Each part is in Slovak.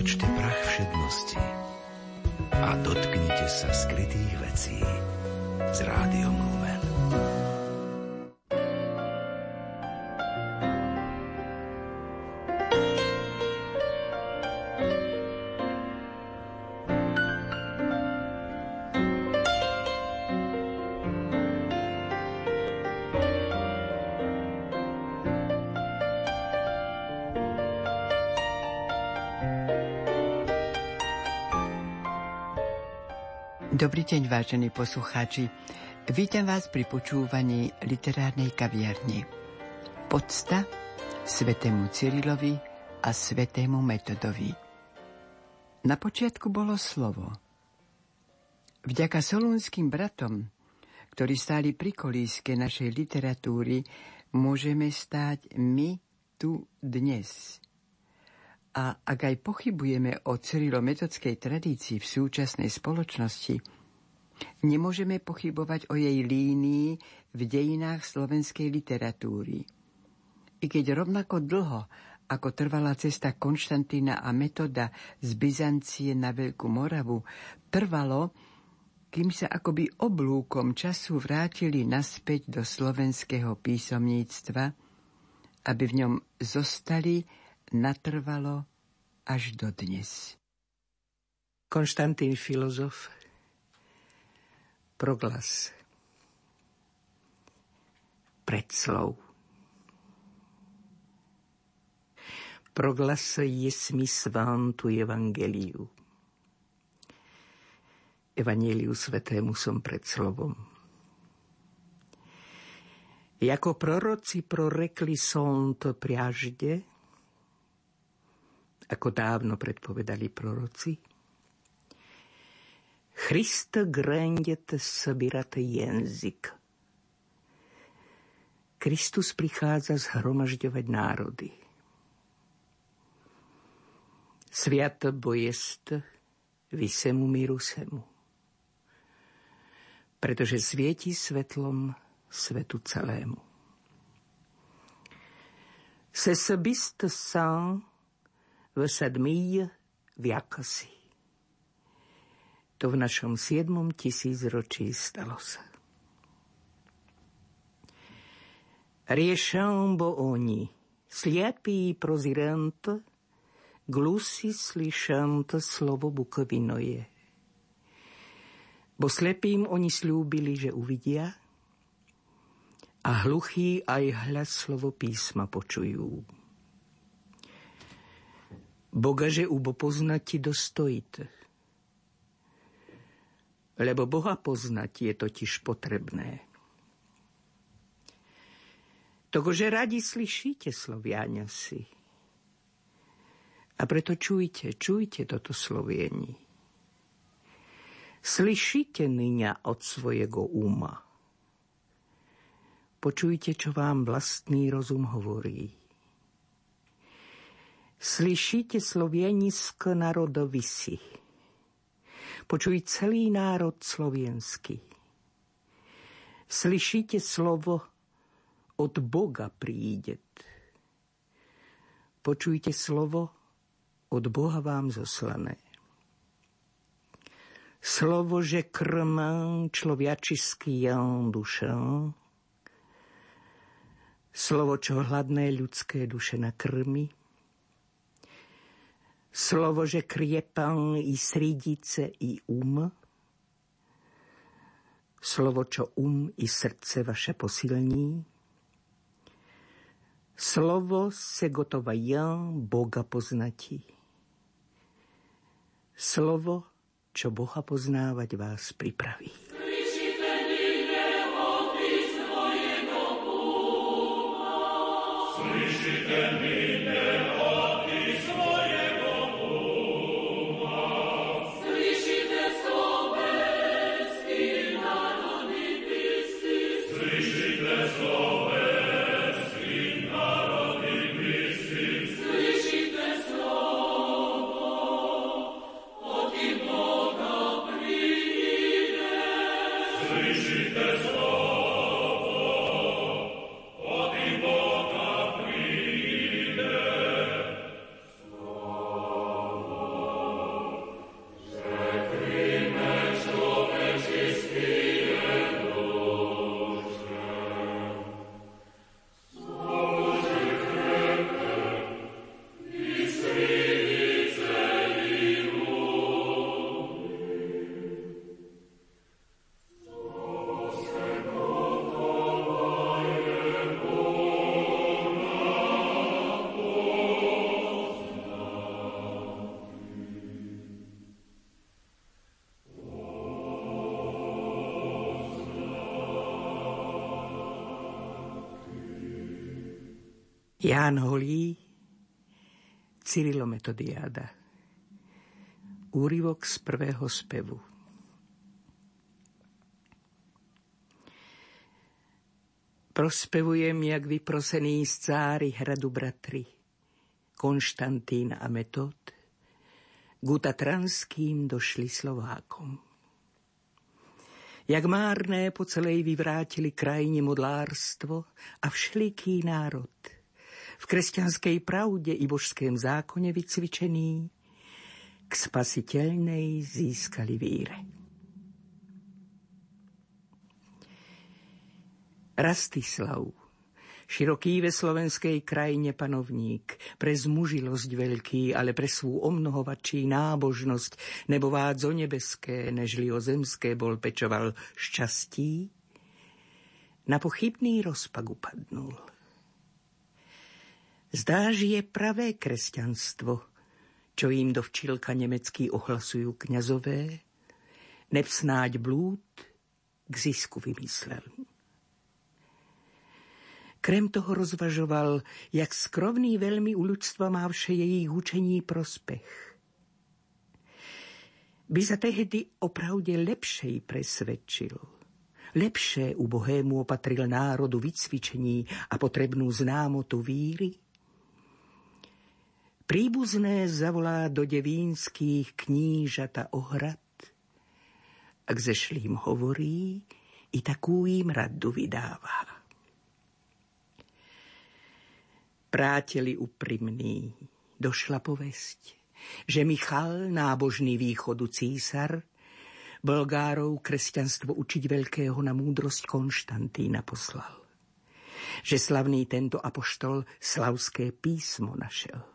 Otočte prach všednosti a dotknite sa skrytých vecí s rádiom Lumen. Dobrý deň, vážení poslucháči. Vítam vás pri počúvaní literárnej kaviarne. Podsta svetému Cyrilovi a svetému Metodovi. Na počiatku bolo slovo. Vďaka solúnským bratom, ktorí stáli pri kolíske našej literatúry, môžeme stáť my tu dnes. A ak aj pochybujeme o cyrilometodskej tradícii v súčasnej spoločnosti, nemôžeme pochybovať o jej línii v dejinách slovenskej literatúry. I keď rovnako dlho, ako trvala cesta Konštantína a metoda z Byzancie na Veľkú Moravu, trvalo, kým sa akoby oblúkom času vrátili naspäť do slovenského písomníctva, aby v ňom zostali natrvalo až do dnes. Konštantín filozof, proglas, predslov. Proglas jesmi svantu evangeliu. Evangeliu svetému som pred slovom. Jako proroci prorekli som to priažde, ako dávno predpovedali proroci. Christ grendet собирate jazyk. Kristus prichádza zhromažďovať národy. Sviat bojest vysemu mirusemu. Pretože svieti svetlom svetu celému. Se sebist sang v sedmý viakasi. To v našom siedmom tisícročí stalo sa. Riešam bo oni, sliepí prozirant, glusi slyšant slovo bukovinoje. Bo slepým oni slúbili, že uvidia, a hluchí aj hľad slovo písma počujú. Boga, že ubo poznati dostojite. Lebo Boha poznať je totiž potrebné. Togože radi slyšíte sloviania si. A preto čujte, čujte toto sloviení. Slyšíte nyňa od svojego uma. Počujte, čo vám vlastný rozum hovorí. Slyšíte slovienisko národovisi. Počuj celý národ slovenský. Slyšíte slovo od Boga prídet. Počujte slovo od Boha vám zoslané. Slovo, že krmán človačiský jan duša, slovo, čo hladné ľudské duše nakrmi, slovo, že kriepal i sridice, i um, slovo, čo um i srdce vaše posilní, slovo se gotova ja Boga poznatí. Slovo, čo Boha poznávať vás pripraví. Slyšite mi Ján Holí, Cyrilo Metodiáda. Úrivok z prvého spevu. Prospevujem, jak vyprosený z cáry hradu bratry, Konštantín a Metod, Guta Tranským došli Slovákom. Jak márné po celej vyvrátili krajine modlárstvo a všeliký národ – v kresťanskej pravde i božském zákone vycvičený, k spasiteľnej získali víre. Rastislav, široký ve slovenskej krajine panovník, pre zmužilosť veľký, ale pre svú omnohovačí nábožnosť, nebo vádzo nebeské, nežli o zemské bol pečoval šťastí, na pochybný rozpak upadnul – Zdá, je pravé kresťanstvo, čo im do včilka nemecký ohlasujú kňazové, nevsnáď blúd k zisku vymyslel. Krem toho rozvažoval, jak skrovný veľmi u ľudstva má vše jejich učení prospech. By sa tehdy opravde lepšej presvedčil. Lepšie ubohému opatril národu vycvičení a potrebnú známotu víry, Príbuzné zavolá do devínských knížata ohrad, ak zešlým hovorí, i takú im radu vydává. Práteli uprimný, došla povesť, že Michal, nábožný východu císar, Bulgárov kresťanstvo učiť veľkého na múdrosť Konštantína poslal. Že slavný tento apoštol slavské písmo našel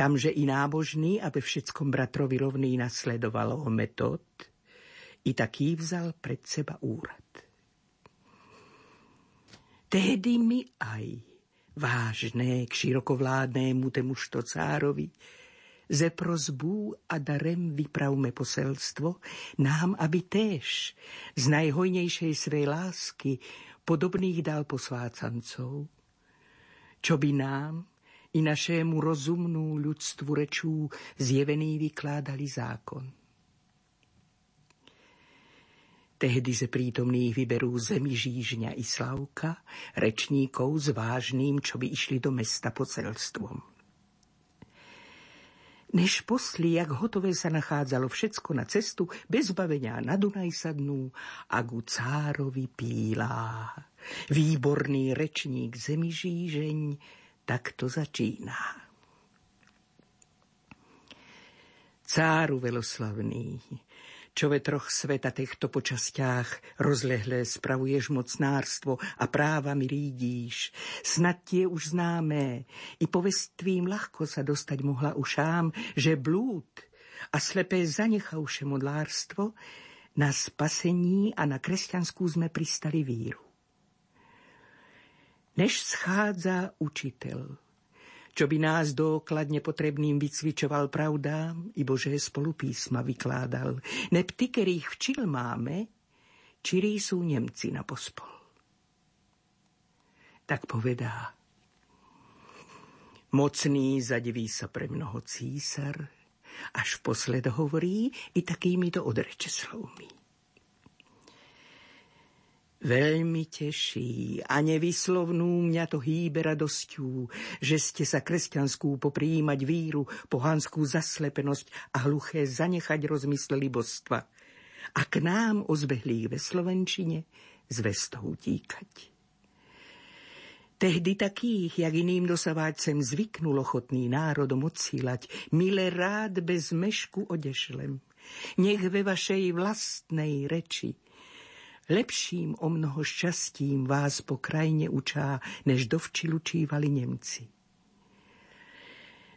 Tamže i nábožný a ve všetkom bratrovi rovný nasledoval ho metod, i taký vzal pred seba úrad. Tehdy mi aj, vážné k širokovládnému temužto cárovi, ze prozbú a darem vypravme poselstvo, nám, aby též z najhojnejšej svej lásky podobných dal posvácancov, čo by nám, i našému rozumnú ľudstvu rečú zjevený vykládali zákon. Tehdy ze prítomných vyberú zemi Žížňa i Slavka, rečníkov s vážným, čo by išli do mesta poselstvom. Než posli, jak hotové sa nachádzalo všetko na cestu, bez bavenia na Dunaj sadnú a ku cárovi pílá. Výborný rečník zemi Žížeň, tak to začíná. Cáru veloslavný, čo ve troch sveta týchto počastiach rozlehlé spravuješ mocnárstvo a práva mi rídíš. Snad tie už známé, i povest tvým ľahko sa dostať mohla ušám, že blúd a slepé zanechauše modlárstvo na spasení a na kresťanskú sme pristali víru než schádza učiteľ, čo by nás dokladne potrebným vycvičoval pravda i Božé spolupísma vykládal. Neb ty, ktorých včil máme, čirí sú Nemci na pospol. Tak povedá. Mocný zadiví sa pre mnoho císar, až posled hovorí i takýmito odreče slovmi. Veľmi teší a nevyslovnú mňa to hýbe radosťou, že ste sa kresťanskú popríjimať víru, pohanskú zaslepenosť a hluché zanechať rozmysle libostva a k nám ozbehlých ve Slovenčine zvestou tíkať. Tehdy takých, jak iným dosavať sem zvyknul ochotný národom odsílať, milé rád bez mešku odešlem. Nech ve vašej vlastnej reči Lepším o mnoho šťastím vás po krajine učá, než dovči lučívali Nemci.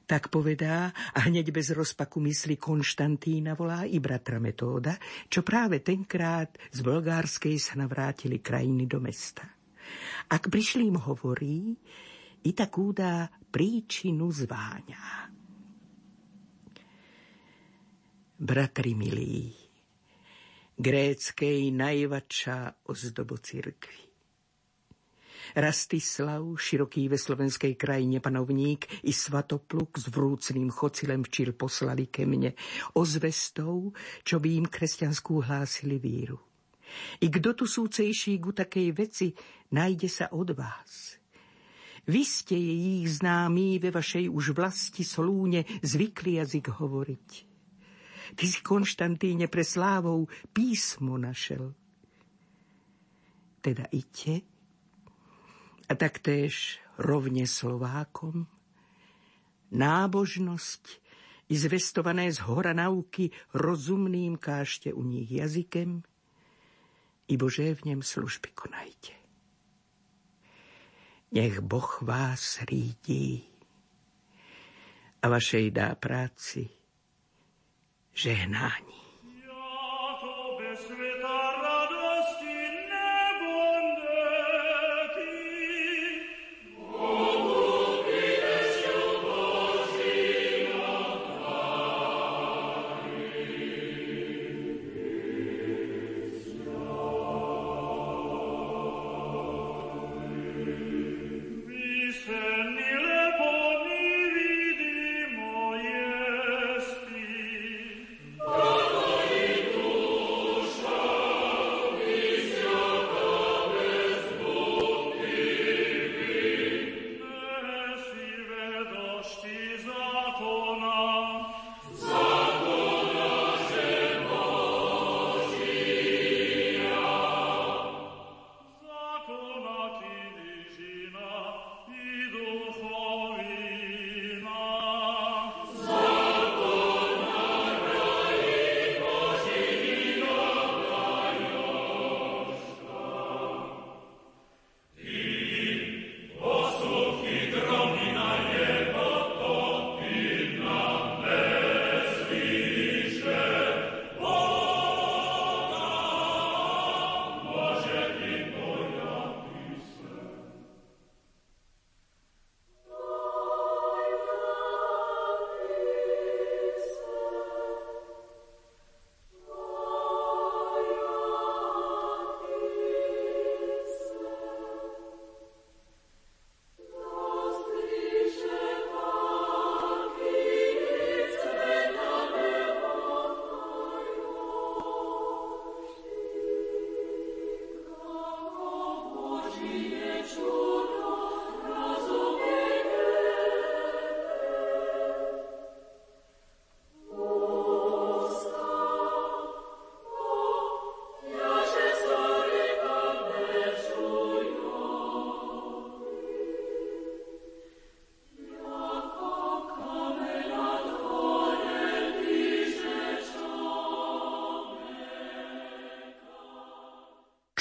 Tak povedá a hneď bez rozpaku mysli Konštantína volá i bratra Metóda, čo práve tenkrát z Bulgárskej sa navrátili krajiny do mesta. Ak prišlým hovorí, i takú dá príčinu zváňa. Bratri milí, gréckej najvačšá ozdobo cirkvi. Rastislav, široký ve slovenskej krajine panovník, i Svatopluk s vrúcným chocilem včil poslali ke mne ozvestou, čo by im kresťanskú hlásili víru. I kdo tu súcejší ku takej veci, najde sa od vás. Vy ste jej známí ve vašej už vlasti solúne zvykli jazyk hovoriť. Ty si, Konštantíne, pre slávou písmo našel. Teda ite, a taktéž rovne Slovákom, nábožnosť i zvestované z hora nauky rozumným kášte u nich jazykem, i Bože v ňom služby konajte. Nech Boh vás rídí a vašej dá práci żegnani.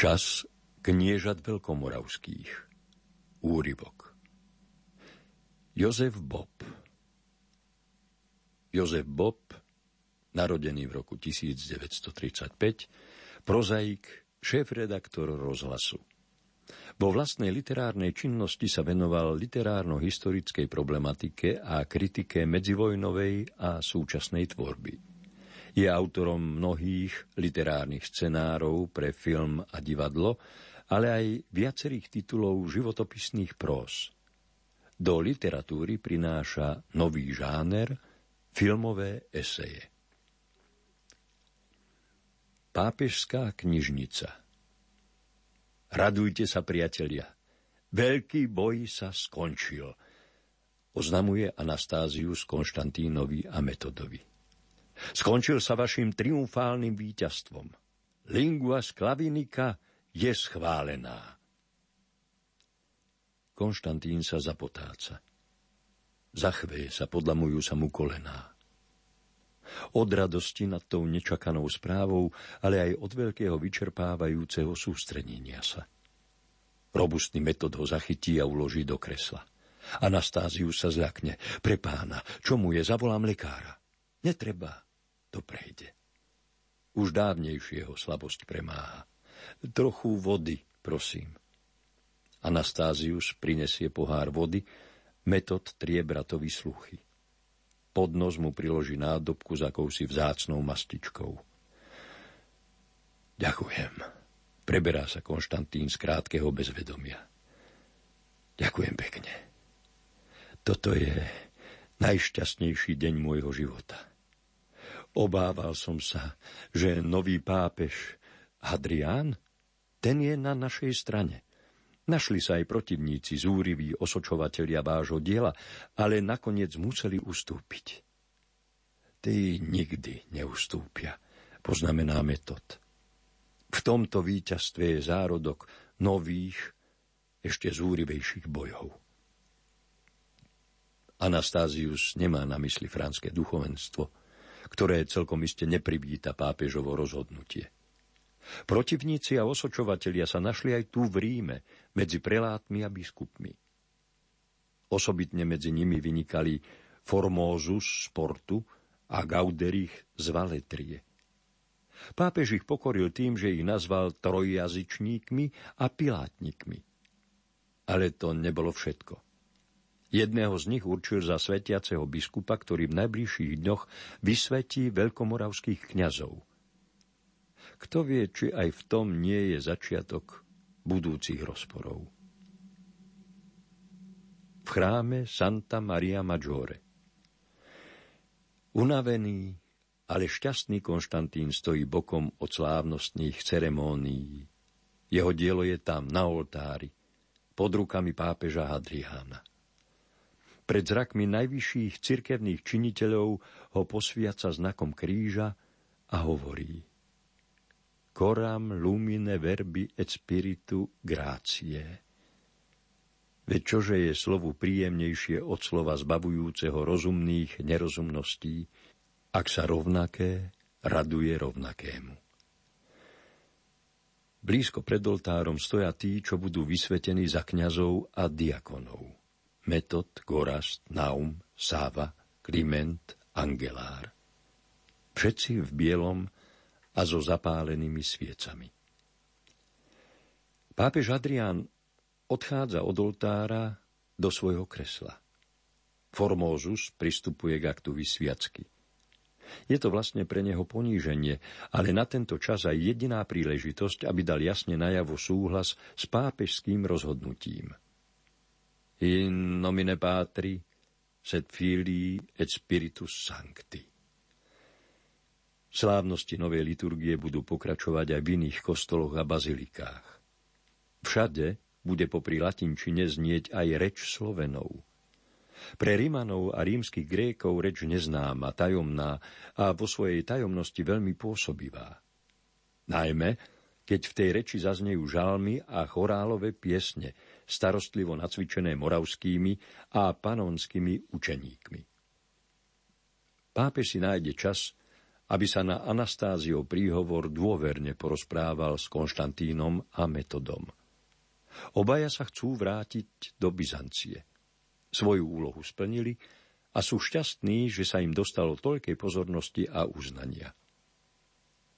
Čas kniežat veľkomoravských. Úryvok. Jozef Bob Jozef Bob, narodený v roku 1935, prozaik, šéf-redaktor rozhlasu. Vo vlastnej literárnej činnosti sa venoval literárno-historickej problematike a kritike medzivojnovej a súčasnej tvorby. Je autorom mnohých literárnych scenárov pre film a divadlo, ale aj viacerých titulov životopisných prós. Do literatúry prináša nový žáner filmové eseje. Pápežská knižnica Radujte sa, priatelia. Veľký boj sa skončil, oznamuje Anastázius Konštantínovi a Metodovi. Skončil sa vašim triumfálnym víťazstvom. Lingua sklavinika je schválená. Konštantín sa zapotáca. Zachveje sa, podlamujú sa mu kolená. Od radosti nad tou nečakanou správou, ale aj od veľkého vyčerpávajúceho sústredenia sa. Robustný metod ho zachytí a uloží do kresla. Anastáziu sa zľakne. Pre pána, čo mu je, zavolám lekára. Netreba, to prejde. Už dávnejšie ho slabosť premáha. Trochu vody, prosím. Anastázius prinesie pohár vody, metod triebra to vysluchy. Pod nos mu priloží nádobku s akousi vzácnou mastičkou. Ďakujem. Preberá sa Konštantín z krátkeho bezvedomia. Ďakujem pekne. Toto je najšťastnejší deň môjho života. Obával som sa, že nový pápež Hadrián, ten je na našej strane. Našli sa aj protivníci, zúriví osočovatelia vášho diela, ale nakoniec museli ustúpiť. Tí nikdy neustúpia, poznamená metod. V tomto víťazstve je zárodok nových, ešte zúrivejších bojov. Anastázius nemá na mysli franské duchovenstvo, ktoré celkom iste neprivíta pápežovo rozhodnutie. Protivníci a osočovatelia sa našli aj tu v Ríme, medzi prelátmi a biskupmi. Osobitne medzi nimi vynikali Formosus z Portu a Gauderich z Valetrie. Pápež ich pokoril tým, že ich nazval trojjazyčníkmi a pilátnikmi – ale to nebolo všetko. Jedného z nich určil za svetiaceho biskupa, ktorý v najbližších dňoch vysvetí veľkomoravských kňazov. Kto vie, či aj v tom nie je začiatok budúcich rozporov. V chráme Santa Maria Maggiore. Unavený, ale šťastný Konštantín stojí bokom od slávnostných ceremónií. Jeho dielo je tam, na oltári – pod rukami pápeža Hadriána. Pred zrakmi najvyšších cirkevných činiteľov ho posviaca znakom kríža a hovorí Coram lumine verbi et spiritu gracie. Veď čože je slovu príjemnejšie od slova zbavujúceho rozumných nerozumností, ak sa rovnaké raduje rovnakému. Blízko pred oltárom stoja tí, čo budú vysvetení za kňazov a diakonov. Metod, Gorast, Naum, Sáva, Kliment, Angelár. Všetci v bielom a so zapálenými sviecami. Pápež Adrián odchádza od oltára do svojho kresla. Formózus pristupuje k aktu vysviacky. Je to vlastne pre neho poníženie, ale na tento čas aj jediná príležitosť, aby dal jasne najavo súhlas s pápežským rozhodnutím. In nomine patri, sed filii et spiritus sancti. Slávnosti novej liturgie budú pokračovať aj v iných kostoloch a bazilikách. Všade bude popri latinčine znieť aj reč Slovenov – pre Rimanov a rímskych Grékov reč neznáma, tajomná a vo svojej tajomnosti veľmi pôsobivá. Najmä, keď v tej reči zaznejú žalmy a chorálové piesne, starostlivo nacvičené moravskými a panonskými učeníkmi. Pápež si nájde čas, aby sa na Anastáziov príhovor dôverne porozprával s Konštantínom a Metodom. Obaja sa chcú vrátiť do Byzancie – svoju úlohu splnili a sú šťastní, že sa im dostalo toľkej pozornosti a uznania.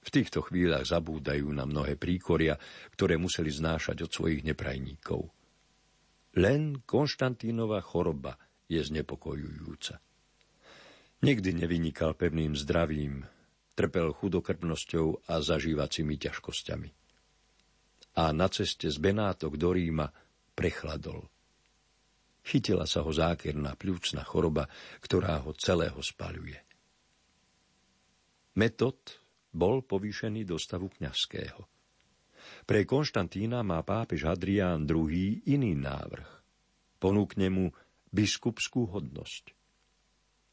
V týchto chvíľach zabúdajú na mnohé príkoria, ktoré museli znášať od svojich neprajníkov. Len Konštantínova choroba je znepokojujúca. Nikdy nevynikal pevným zdravím, trpel chudokrvnosťou a zažívacími ťažkosťami. A na ceste z Benátok do Ríma prechladol – Chytila sa ho zákerná pľúcna choroba, ktorá ho celého spaľuje. Metod bol povýšený do stavu kňazského. Pre Konštantína má pápež Hadrián II iný návrh. Ponúkne mu biskupskú hodnosť.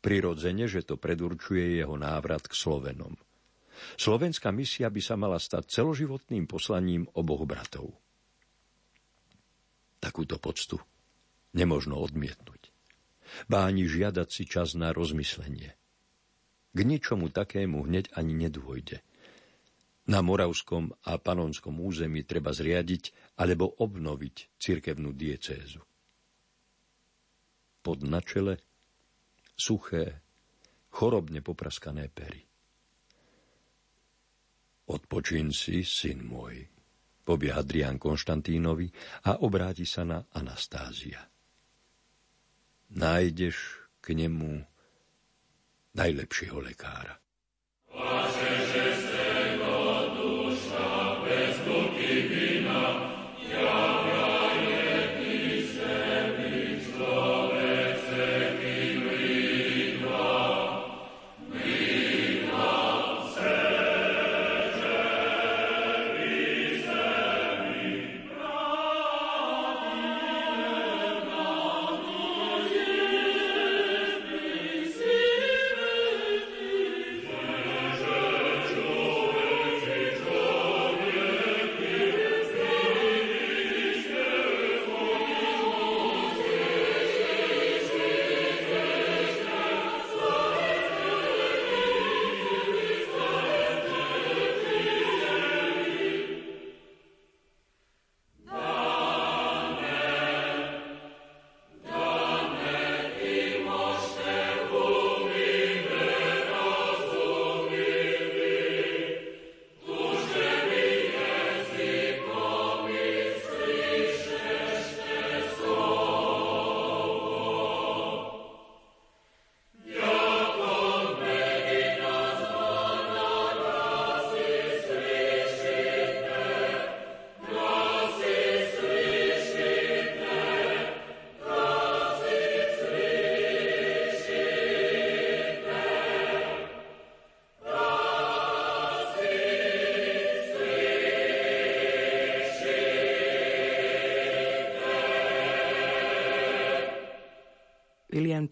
Prirodzene, že to predurčuje jeho návrat k Slovenom. Slovenská misia by sa mala stať celoživotným poslaním oboch bratov. Takúto poctu nemožno odmietnúť. Bá ani žiadať si čas na rozmyslenie. K ničomu takému hneď ani nedôjde. Na moravskom a panonskom území treba zriadiť alebo obnoviť cirkevnú diecézu. Pod načele suché, chorobne popraskané pery. Odpočín si, syn môj, povie Adrián Konštantínovi a obráti sa na Anastázia nájdeš k nemu najlepšieho lekára. William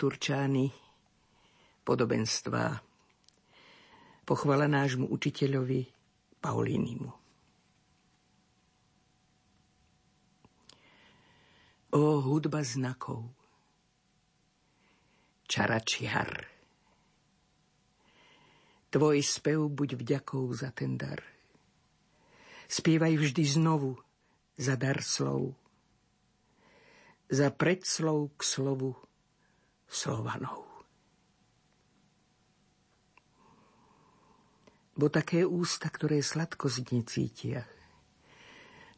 Turčány podobenstva pochvala nášmu učiteľovi Paulínimu. O hudba znakov, čaračiar, tvoj spev buď vďakou za ten dar. Spievaj vždy znovu za dar slov, za predslov k slovu Slovanov. bo také ústa, ktoré sladkosť necítia.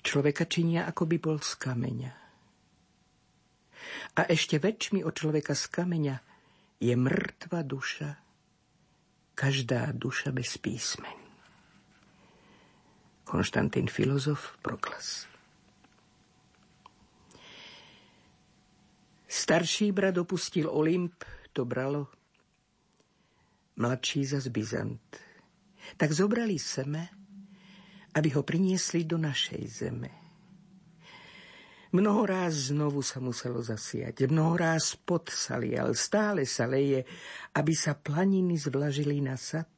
Človeka činia, ako by bol z kameňa. A ešte väčšmi od človeka z kameňa je mŕtva duša, každá duša bez písmen. Konštantín filozof Proklas. Starší brat opustil Olymp, to bralo, mladší zas Byzant tak zobrali seme, aby ho priniesli do našej zeme. Mnoho ráz znovu sa muselo zasiať, mnoho ráz pod sa stále sa leje, aby sa planiny zvlažili na sad.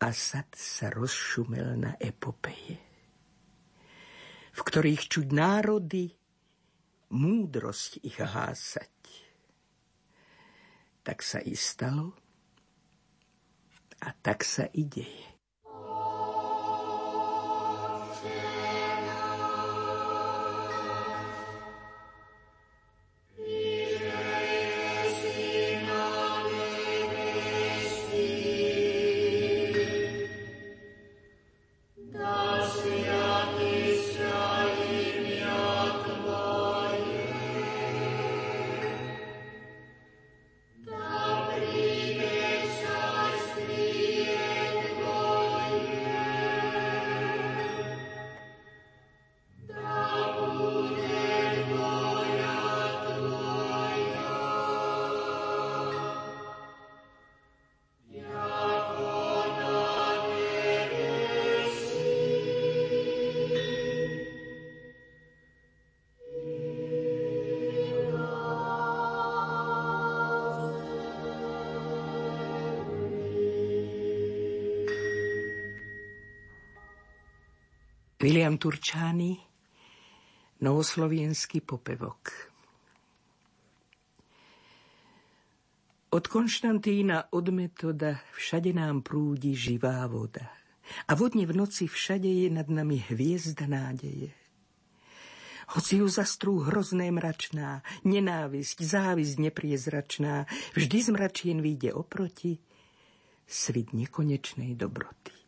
A sad sa rozšumel na epopeje, v ktorých čuť národy, múdrosť ich hásať. Tak sa i stalo, a tak sa i deje. William Turčány, novoslovenský popevok. Od Konštantína, od metoda, všade nám prúdi živá voda. A vodne v noci všade je nad nami hviezda nádeje. Hoci ju zastrú hrozné mračná, nenávisť, závisť nepriezračná, vždy z mračien vyjde oproti svit nekonečnej dobroty.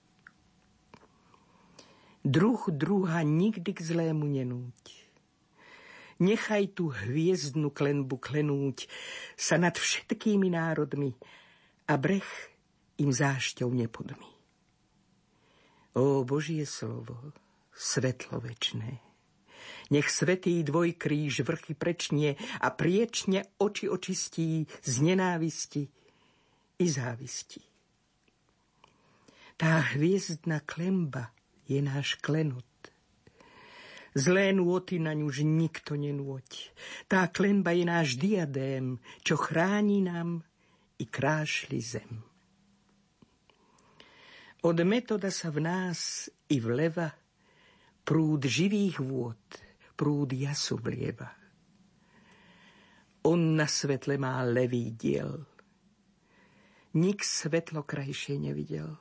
Druh druha nikdy k zlému nenúť. Nechaj tú hviezdnu klenbu klenúť sa nad všetkými národmi a breh im zášťou nepodmi. Ó Božie slovo, svetlo večné, nech svetý dvoj kríž vrchy prečnie a priečne oči očistí z nenávisti i závisti. Tá hviezdna klemba je náš klenot. Zlé nôty na ňu už nikto nenôť. Tá klenba je náš diadém, čo chráni nám i krášli zem. Od metoda sa v nás i vleva prúd živých vôd, prúd jasu vlieva. On na svetle má levý diel. Nik svetlo krajšie nevidel.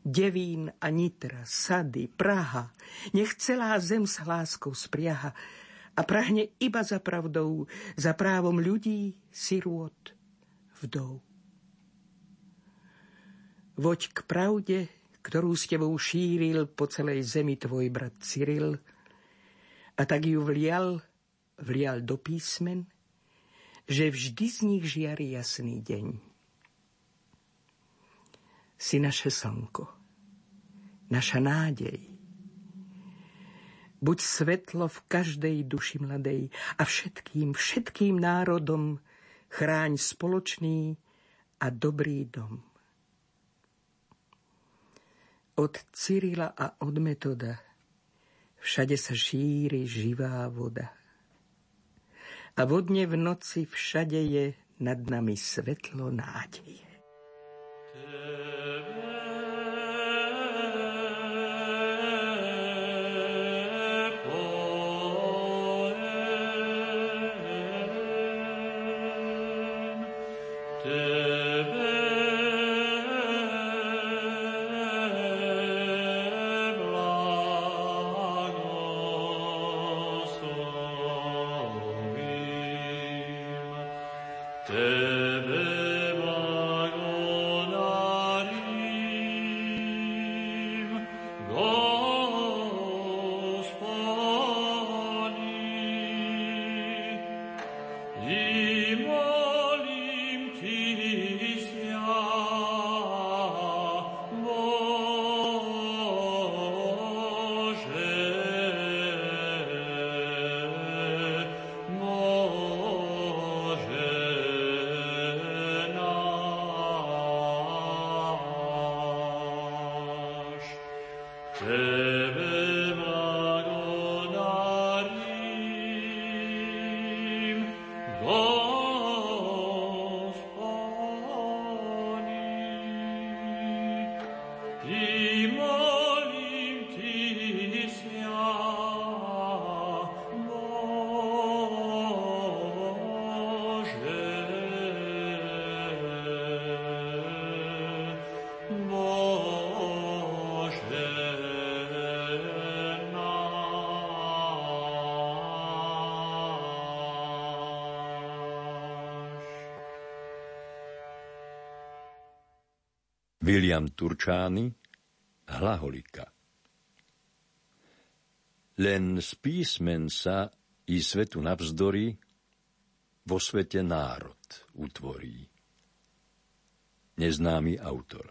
Devín a Nitra, Sady, Praha. Nech celá zem s láskou spriaha a prahne iba za pravdou, za právom ľudí, sirôt, vdov. Voď k pravde, ktorú s tebou šíril po celej zemi tvoj brat Cyril, a tak ju vlial, vlial do písmen, že vždy z nich žiari jasný deň si naše slnko, naša nádej. Buď svetlo v každej duši mladej a všetkým, všetkým národom chráň spoločný a dobrý dom. Od Cyrila a od Metoda všade sa šíri živá voda. A vodne v noci všade je nad nami svetlo nádeje. to William Turčány, Hlaholika. Len z písmen sa i svetu navzdory vo svete národ utvorí. Neznámy autor.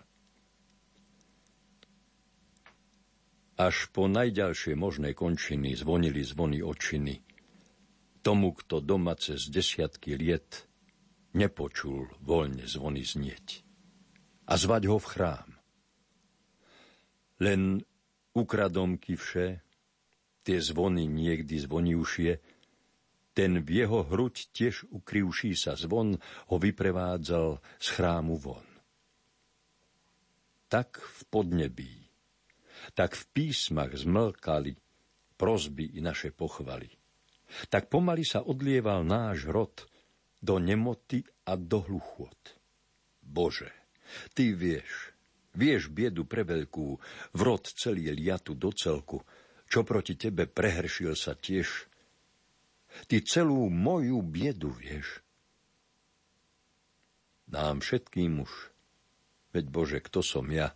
Až po najďalšie možné končiny zvonili zvony očiny. Tomu, kto doma cez desiatky liet nepočul voľne zvony znieť a zvať ho v chrám. Len ukradom kivše, tie zvony niekdy zvonivšie, ten v jeho hruď tiež ukryvší sa zvon ho vyprevádzal z chrámu von. Tak v podnebí, tak v písmach zmlkali prozby i naše pochvaly. Tak pomaly sa odlieval náš rod do nemoty a do hluchot. Bože, Ty vieš, vieš biedu preveľkú, vrod celý liatu do celku, čo proti tebe prehršil sa tiež. Ty celú moju biedu vieš. Nám všetkým už, veď Bože, kto som ja,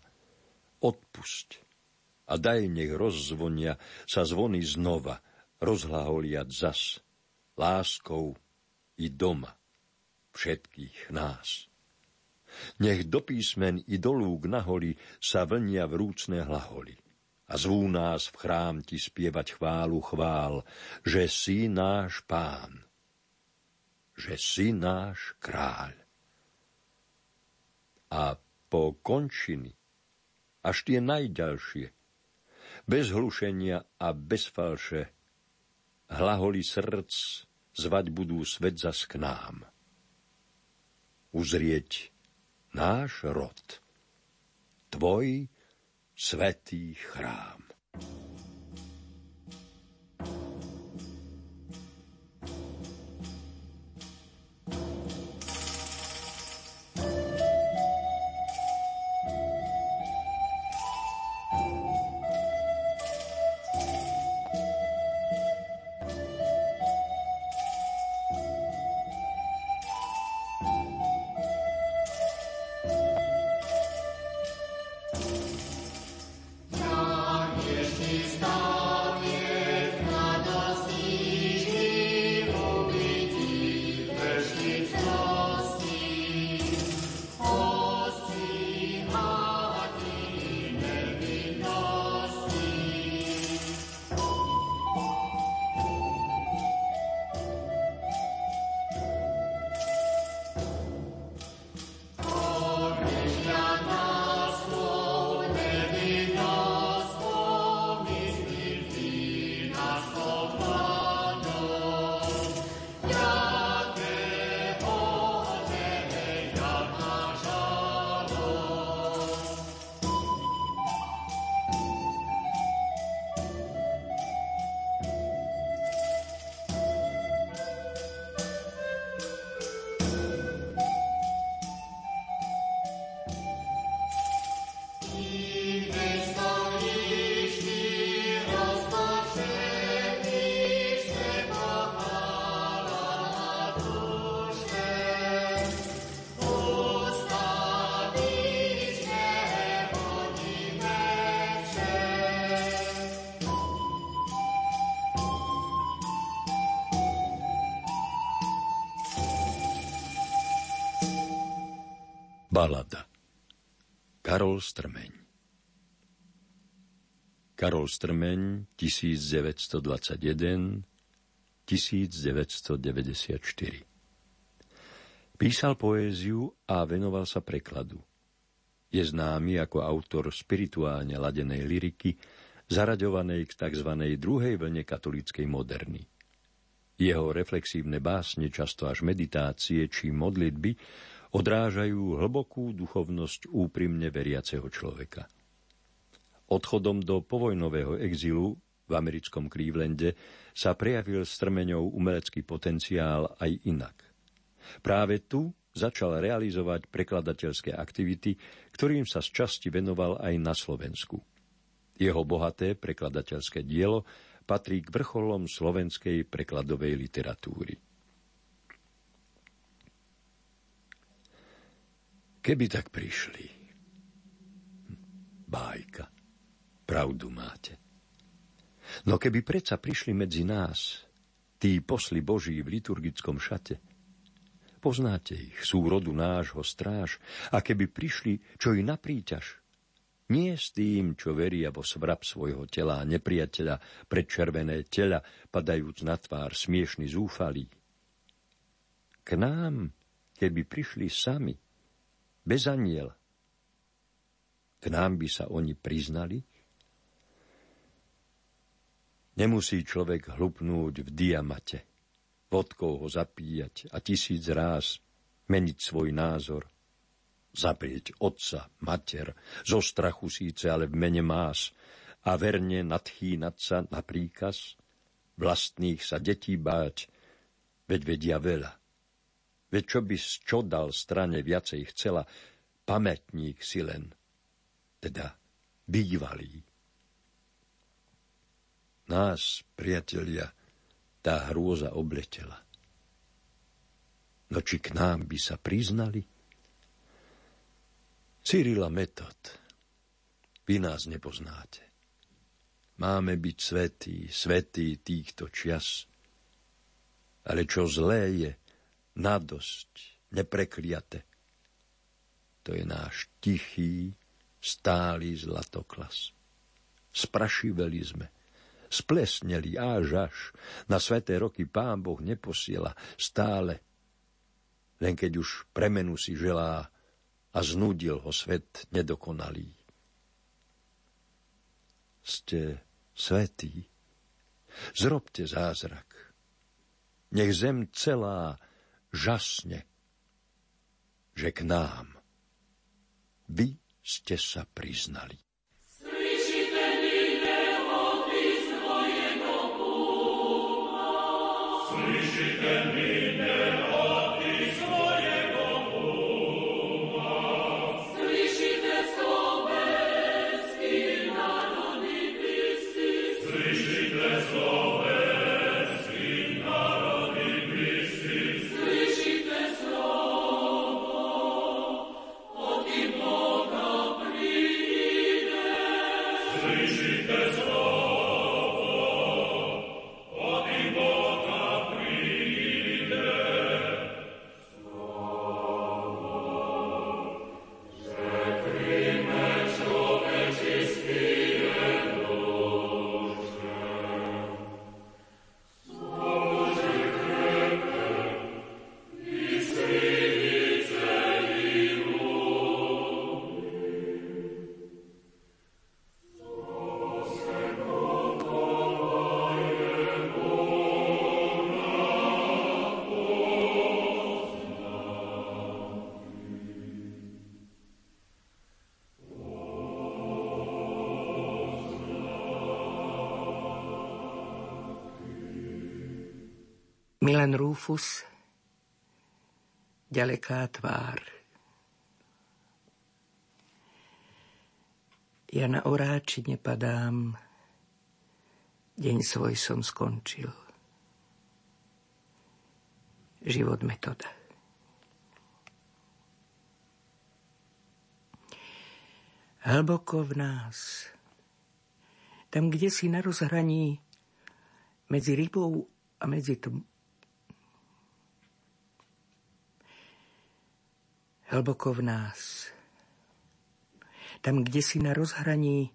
odpusť a daj nech rozzvonia sa zvony znova, rozhlaholiať zas, láskou i doma všetkých nás. Nech do písmen i do lúk naholi sa vlnia vrúcne hlaholy. A zvú nás v chrám ti spievať chválu chvál, že si náš pán, že si náš kráľ. A po končiny, až tie najďalšie, bez hlušenia a bez falše, hlaholi srdc zvať budú svet zas k nám. Uzrieť náš rod, tvoj svetý chrám. Balada Karol Strmeň Karol Strmeň 1921 1994 Písal poéziu a venoval sa prekladu. Je známy ako autor spirituálne ladenej liriky, zaraďovanej k tzv. druhej vlne katolíckej moderny. Jeho reflexívne básne, často až meditácie či modlitby, odrážajú hlbokú duchovnosť úprimne veriaceho človeka. Odchodom do povojnového exilu v americkom Clevelande sa prejavil strmeňou umelecký potenciál aj inak. Práve tu začal realizovať prekladateľské aktivity, ktorým sa z časti venoval aj na Slovensku. Jeho bohaté prekladateľské dielo patrí k vrcholom slovenskej prekladovej literatúry. Keby tak prišli. Bájka. Pravdu máte. No keby predsa prišli medzi nás, tí posli Boží v liturgickom šate, poznáte ich, sú rodu nášho stráž, a keby prišli, čo i na príťaž, nie s tým, čo veria vo svrab svojho tela a nepriateľa pred červené tela, padajúc na tvár smiešný zúfalý. K nám, keby prišli sami, bez aniela. K nám by sa oni priznali? Nemusí človek hlupnúť v diamate, vodkou ho zapíjať a tisíc ráz meniť svoj názor. Zaprieť otca, mater, zo strachu síce, ale v mene más a verne nadchýnať sa na príkaz, vlastných sa detí báť, veď vedia veľa. Veď čo by čo dal strane viacej chcela, pamätník si len, teda bývalý. Nás, priatelia, tá hrôza obletela. No či k nám by sa priznali? Cyrila Metod, vy nás nepoznáte. Máme byť svetí, svetí týchto čias. Ale čo zlé je, nadosť, neprekliate. To je náš tichý, stály zlatoklas. Sprašiveli sme, splesneli až až. Na sveté roky pán Boh neposiela stále. Len keď už premenu si želá a znudil ho svet nedokonalý. Ste svetí. Zrobte zázrak. Nech zem celá žasne, že k nám vy ste sa priznali. Milan Rufus, ďaleká tvár. Ja na oráči nepadám, deň svoj som skončil. Život metoda. Hlboko v nás, tam, kde si na rozhraní medzi rybou a medzi tm- hlboko v nás. Tam, kde si na rozhraní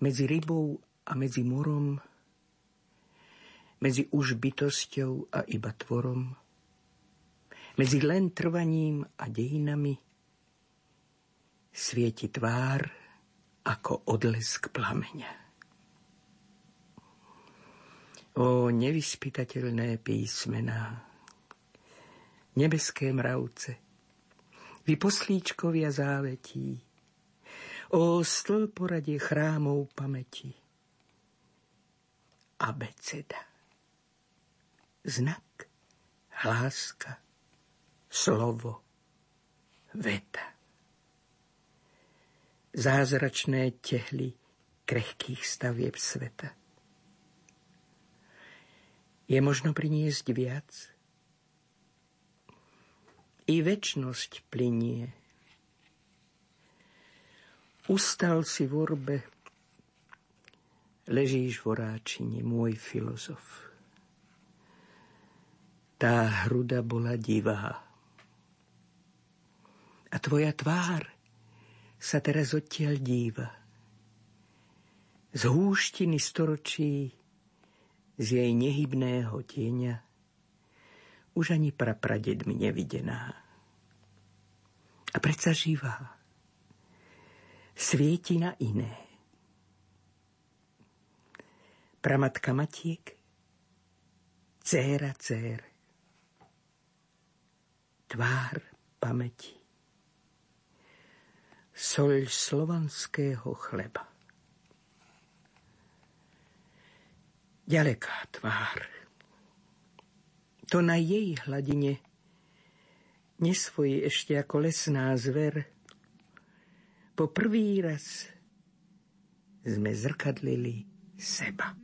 medzi rybou a medzi morom, medzi už bytosťou a iba tvorom, medzi len trvaním a dejinami, svieti tvár ako odlesk plameňa. O nevyspytateľné písmená, nebeské mravce, vy poslíčkovia závetí, o stĺporadie chrámov pamäti. Abeceda. Znak, hláska, slovo, veta. Zázračné tehly krehkých stavieb sveta. Je možno priniesť viac – i väčnosť plinie. Ustal si v orbe, ležíš v oráčine, môj filozof. Tá hruda bola divá. A tvoja tvár sa teraz odtiaľ díva. Z húštiny storočí, z jej nehybného tieňa, už ani prapradedmi nevidená. A predsa živá. Svieti na iné. Pramatka Matiek, céra cér, tvár pamäti, soľ slovanského chleba. Ďaleká tvár, to na jej hladine nesvojí ešte ako lesná zver. Po prvý raz sme zrkadlili seba.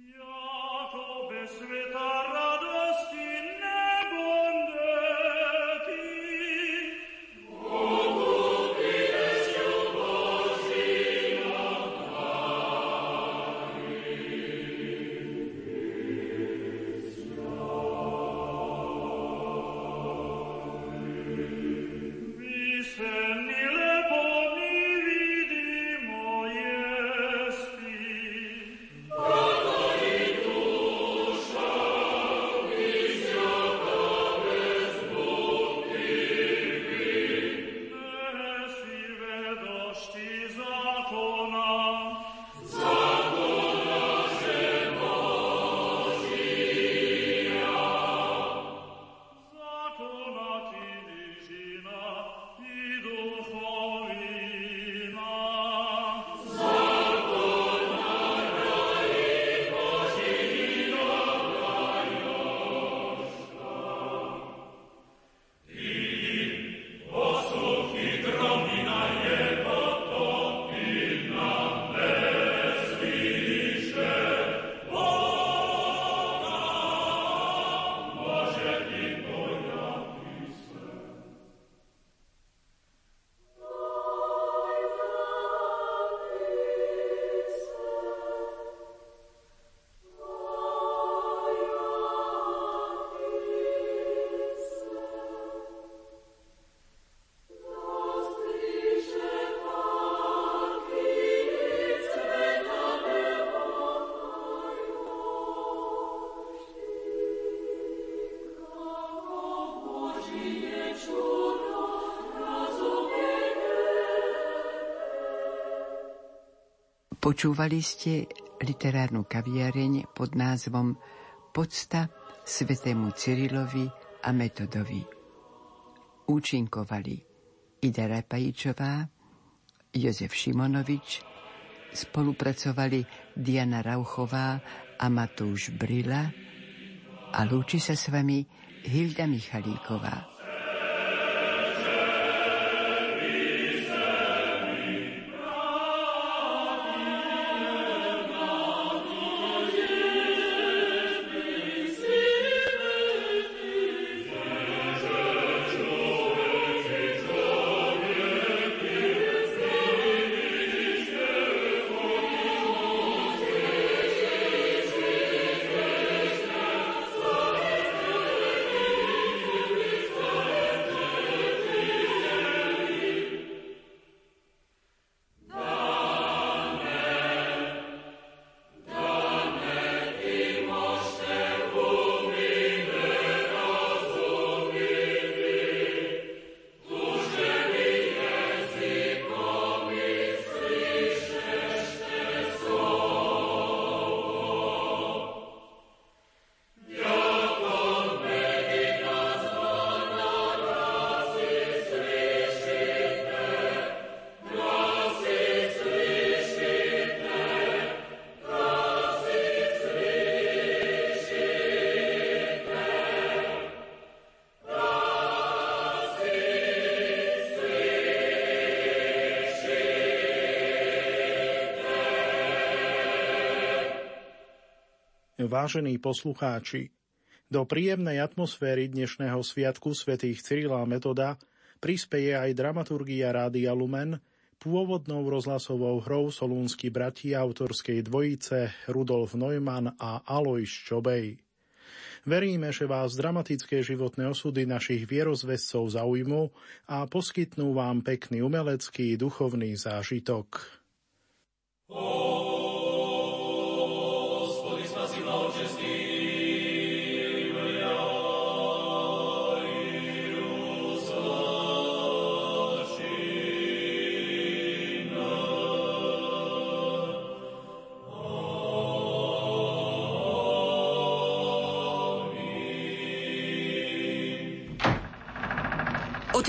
Počúvali ste literárnu kaviareň pod názvom Podsta svetému Cyrilovi a Metodovi. Účinkovali Ida Rapajičová, Jozef Šimonovič, spolupracovali Diana Rauchová a Matúš Brila a lúči sa s vami Hilda Michalíková. Vážení poslucháči, do príjemnej atmosféry dnešného sviatku svätých Cyrila Metoda prispeje aj dramaturgia Rádia Lumen pôvodnou rozhlasovou hrou Solúnsky bratia autorskej dvojice Rudolf Neumann a Alois Čobej. Veríme, že vás dramatické životné osudy našich vierozvescov zaujmú a poskytnú vám pekný umelecký duchovný zážitok.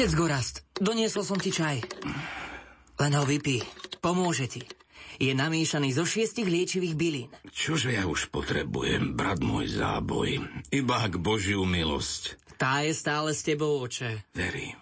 Otec Gorast, doniesol som ti čaj. Len ho vypí, pomôže ti. Je namiešaný zo šiestich liečivých bylín. Čože ja už potrebujem, brat môj záboj, iba k Božiu milosť. Tá je stále s tebou, oče. Verím.